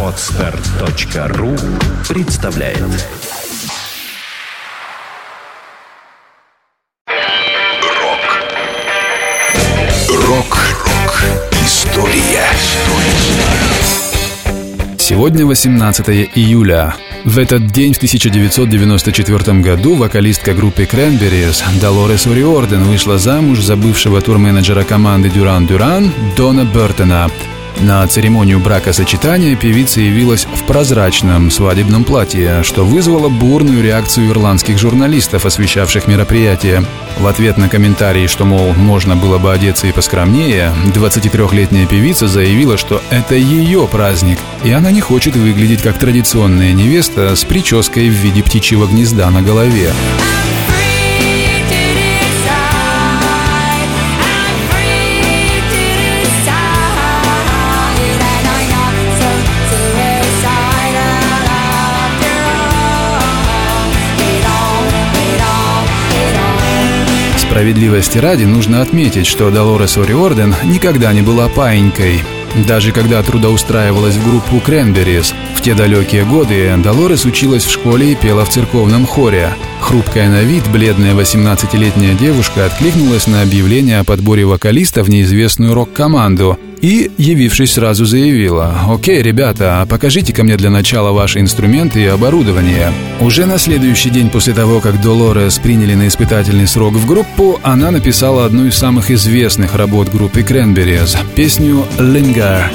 Отстар.ру представляет Рок Рок-рок История Сегодня 18 июля. В этот день в 1994 году вокалистка группы Cranberries Долорес Ориорден вышла замуж за бывшего турменеджера команды Дюран Дюран Дона Бертона. На церемонию бракосочетания певица явилась в прозрачном свадебном платье, что вызвало бурную реакцию ирландских журналистов, освещавших мероприятие. В ответ на комментарии, что, мол, можно было бы одеться и поскромнее, 23-летняя певица заявила, что это ее праздник, и она не хочет выглядеть как традиционная невеста с прической в виде птичьего гнезда на голове. Справедливости ради нужно отметить, что Долорес Ориорден никогда не была паинькой. Даже когда трудоустраивалась в группу Кренберис, в те далекие годы Долорес училась в школе и пела в церковном хоре. Хрупкая на вид, бледная 18-летняя девушка откликнулась на объявление о подборе вокалиста в неизвестную рок-команду и, явившись, сразу заявила «Окей, ребята, покажите ко мне для начала ваши инструменты и оборудование». Уже на следующий день после того, как Долорес приняли на испытательный срок в группу, она написала одну из самых известных работ группы Cranberries – песню «Linger».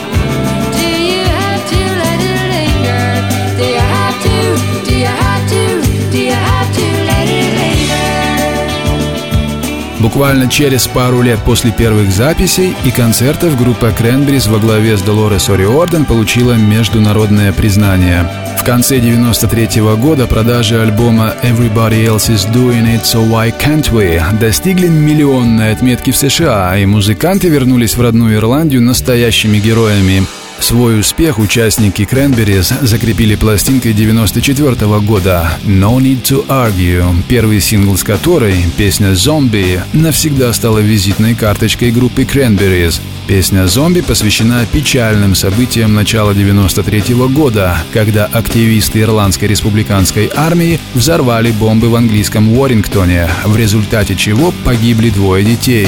Буквально через пару лет после первых записей и концертов группа Кренбрис во главе с Долорес Ориорден получила международное признание. В конце 93 -го года продажи альбома Everybody Else Is Doing It So Why Can't We достигли миллионной отметки в США, и музыканты вернулись в родную Ирландию настоящими героями. Свой успех участники Cranberries закрепили пластинкой 94 -го года «No Need to Argue», первый сингл с которой, песня «Zombie», навсегда стала визитной карточкой группы Cranberries. Песня «Зомби» посвящена печальным событиям начала 93 -го года, когда активисты Ирландской республиканской армии взорвали бомбы в английском Уоррингтоне, в результате чего погибли двое детей.